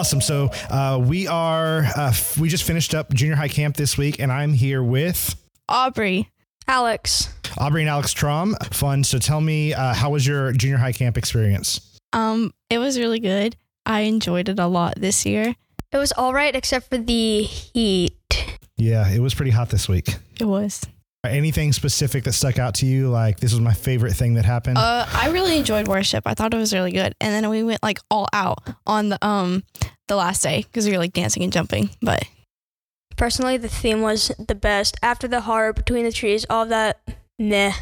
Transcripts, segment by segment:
Awesome. So uh, we are uh, f- we just finished up junior high camp this week, and I'm here with Aubrey. Alex. Aubrey and Alex Trom. Fun. So tell me, uh, how was your junior high camp experience? Um, it was really good. I enjoyed it a lot this year. It was all right except for the heat. Yeah, it was pretty hot this week. It was. Anything specific that stuck out to you? Like this was my favorite thing that happened. Uh, I really enjoyed worship. I thought it was really good. And then we went like all out on the um the last day because we were like dancing and jumping. But Personally, the theme was the best. After the horror, between the trees, all of that, meh.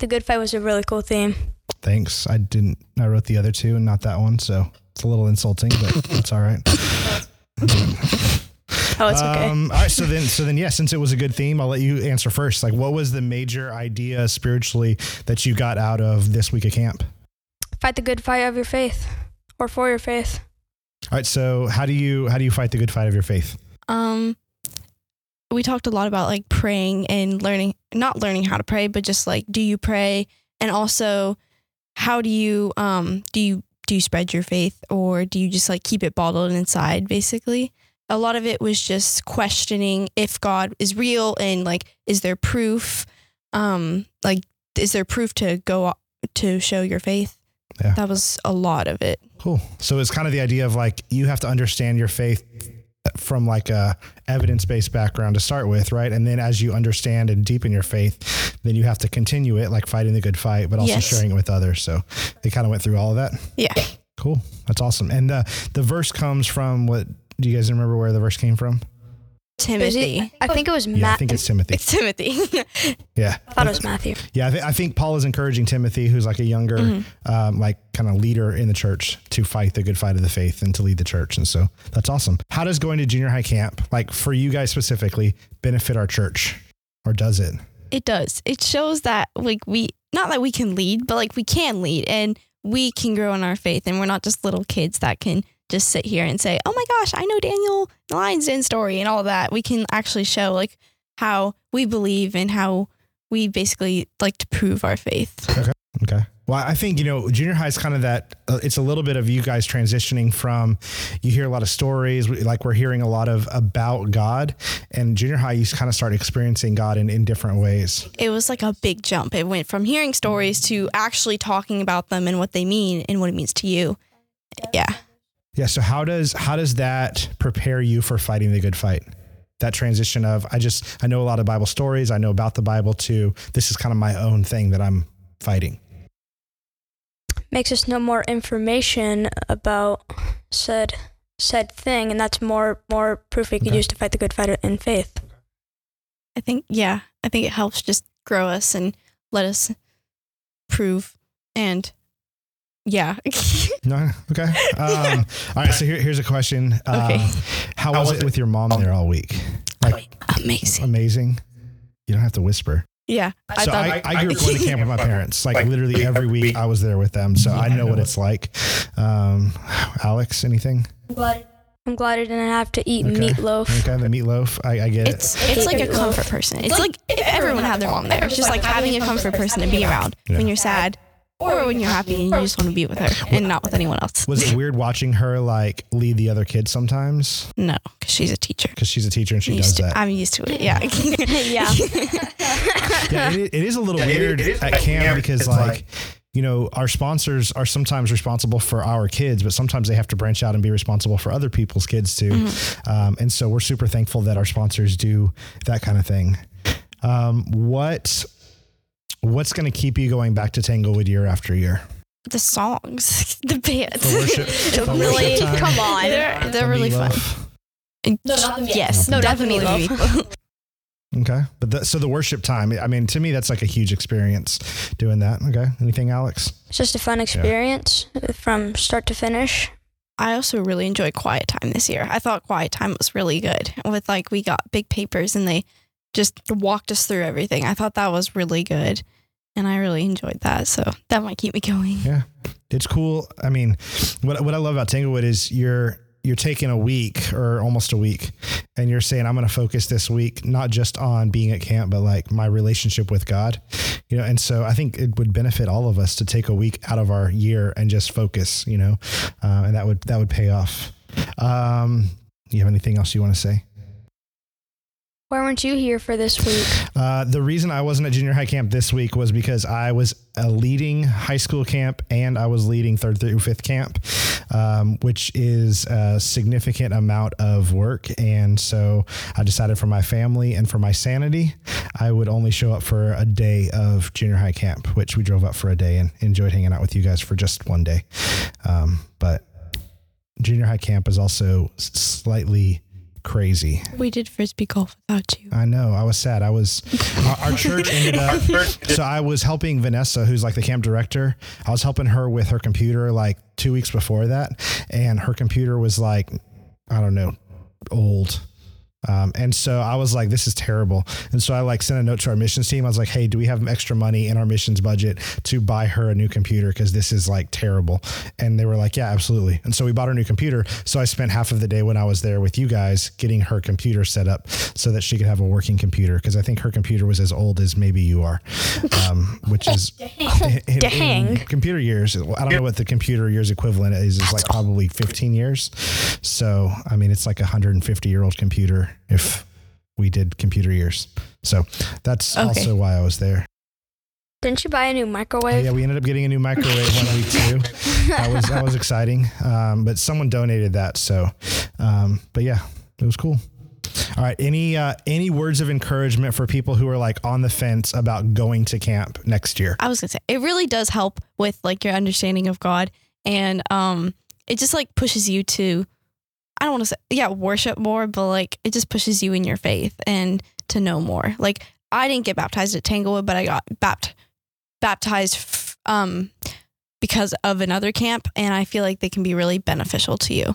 The good fight was a really cool theme. Thanks. I didn't. I wrote the other two and not that one, so it's a little insulting, but it's all right. Oh, it's okay. Um, all right. So then, so then, yeah. Since it was a good theme, I'll let you answer first. Like, what was the major idea spiritually that you got out of this week of camp? Fight the good fight of your faith, or for your faith. All right. So, how do you how do you fight the good fight of your faith? um we talked a lot about like praying and learning not learning how to pray, but just like do you pray and also how do you um do you do you spread your faith or do you just like keep it bottled inside basically? A lot of it was just questioning if God is real and like is there proof um like is there proof to go to show your faith? Yeah. That was a lot of it. Cool. So it's kind of the idea of like you have to understand your faith from like a evidence based background to start with, right? And then as you understand and deepen your faith, then you have to continue it, like fighting the good fight, but also Yes. sharing it with others. So they kind of went through all of that. Yeah. Cool. That's awesome. And uh, the verse comes from what? Do you guys remember where the verse came from? Timothy. I think it was Matthew. Yeah, I think it's Timothy. It's Timothy. Yeah. I thought it was Matthew. Yeah, I, th- I think Paul is encouraging Timothy, who's like a younger, Mm-hmm. um, like kind of leader in the church, to fight the good fight of the faith and to lead the church. And so that's awesome. How does going to junior high camp, like for you guys specifically, benefit our church, or does it? It does. It shows that like we not that we can lead, but like we can lead and we can grow in our faith and we're not just little kids that can just sit here and say, "Oh my gosh, I know Daniel the Lion's Den story and all that." We can actually show like how we believe and how we basically like to prove our faith. Okay. Okay. Well, I think, you know, junior high is kind of that, uh, it's a little bit of you guys transitioning from, you hear a lot of stories, like we're hearing a lot of about God. And junior high, you kind of start experiencing God in, in different ways. It was like a big jump. It went from hearing stories to actually talking about them and what they mean and what it means to you. Yeah. Yeah. So how does how does that prepare you for fighting the good fight? That transition of I just I know a lot of Bible stories, I know about the Bible too. This is kind of my own thing that I'm fighting. Makes us know more information about said said thing, and that's more more proof we could Okay. use to fight the good fight in faith. I think, yeah, I think it helps just grow us and let us prove. And yeah. No, okay. Um, all right. So here, here's a question. Uh, Okay. How was it with your mom there all week? Like Amazing. amazing. You don't have to whisper. Yeah. I so thought, I, I grew up going to camp with my parents. Like literally every week I was there with them. So I know what it's like. Um, Alex, anything? I'm glad I didn't have to eat Okay. meatloaf. Okay, the meatloaf. I, I get it. it's it's like a comfort person. It's like if everyone had their mom there. It's just like having a comfort person to be around Yeah. when you're sad or when you're happy and you just want to be with her and not with anyone else. Was it weird watching her like lead the other kids sometimes? No, because she's a teacher. Because she's a teacher and she I'm does used to, that. I'm used to it. Yeah. yeah. yeah, it, it is a little weird at camp because like, you know, our sponsors are sometimes responsible for our kids, but sometimes they have to branch out and be responsible for other people's kids too. Mm-hmm. Um, and so we're super thankful that our sponsors do that kind of thing. Um, what what's going to keep you going back to Tanglewood year after year? the songs, the band. For worship, for really? worship time? Come on. They're, they're really fun. meatloaf? No, not the Yes, No, not definitely the meatloaf. meatloaf. Okay, but the, so the worship time. I mean, to me, that's like a huge experience doing that. Okay, anything, Alex? It's just a fun experience from start to finish. I also really enjoyed quiet time this year. I thought quiet time was really good. With like we got big papers and they just walked us through everything. I thought that was really good. And I really enjoyed that. So that might keep me going. Yeah, it's cool. I mean, what what I love about Tanglewood is you're you're taking a week or almost a week, and you're saying I'm going to focus this week not just on being at camp, but like my relationship with God. You know, and so I think it would benefit all of us to take a week out of our year and just focus. You know, uh, and that would that would pay off. Um, you have anything else you want to say? Why weren't you here for this week? Uh, the reason I wasn't at junior high camp this week was because I was a leading high school camp and I was leading third through fifth camp, um, which is a significant amount of work. And so I decided for my family and for my sanity, I would only show up for a day of junior high camp, which we drove up for a day and enjoyed hanging out with you guys for just one day. Um, but junior high camp is also slightly crazy. We did frisbee golf without you. I know. I was sad. I was. Our, our church ended up. So I was helping Vanessa, who's like the camp director. I was helping her with her computer like two weeks before that, and her computer was like, I don't know, old. Um, and so I was like, this is terrible. And so I like sent a note to our missions team. I was like, hey, do we have extra money in our missions budget to buy her a new computer? Because this is like terrible. And they were like, yeah, absolutely. And so we bought her a new computer. So I spent half of the day when I was there with you guys getting her computer set up so that she could have a working computer. Because I think her computer was as old as maybe you are, um, which is in, in- Dang. in computer years. I don't know what the computer years equivalent is. Is like probably 15 years. So I mean, it's like a 150 year old computer if we did computer years. So that's Okay. also why I was there. Didn't you buy a new Oh, microwave? yeah, we ended up getting a new microwave one week too. That was that was exciting. Um, but someone donated that, so um, but yeah, it was cool. All right, any uh, any words of encouragement for people who are like on the fence about going to camp next year? I was gonna say it really does help with like your understanding of God, and um, it just like pushes you to, I don't want to say yeah worship more, but like it just pushes you in your faith and to know more. Like I didn't get baptized at Tanglewood, but I got bapt- baptized f- um because of another camp, and I feel like they can be really beneficial to you.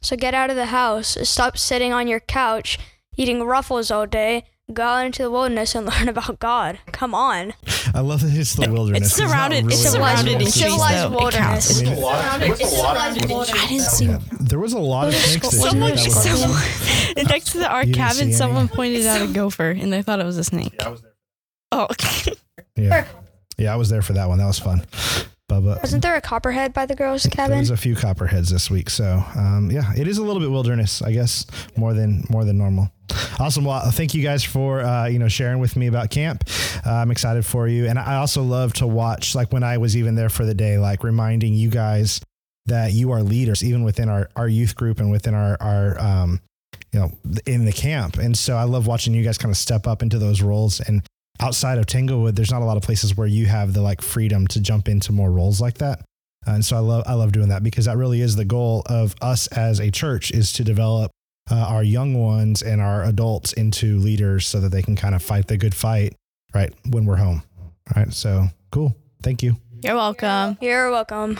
So get out of the house. Stop sitting on your couch eating ruffles all day. Go out into the wilderness and learn about God. Come on. I love that it's the wilderness. It's not surrounded. it's really surrounded in wilderness. trees, Civilized though. It wilderness. I didn't see. yeah, there was a lot of snakes this year. Someone, That was someone next to the, our You didn't cabin, any? someone pointed out a gopher, and they thought it was a snake. Yeah, I was there. Oh, yeah, yeah, I was there for that one. That was fun. Bubba, Wasn't there a copperhead by the girls' There cabin? was a few copperheads this week, so um, yeah, it is a little bit wilderness, I guess, more than more than normal. Awesome. Well, thank you guys for uh, you know sharing with me about camp. Uh, I'm excited for you, and I also love to watch like when I was even there for the day, like reminding you guys that you are leaders, even within our our youth group and within our our um, you know in the camp. And so I love watching you guys kind of step up into those roles and outside of Tanglewood, there's not a lot of places where you have the like freedom to jump into more roles like that. And so I love I love doing that because that really is the goal of us as a church is to develop uh, our young ones and our adults into leaders so that they can kind of fight the good fight right when we're home. All right. So cool. Thank you. you're welcome. You're welcome.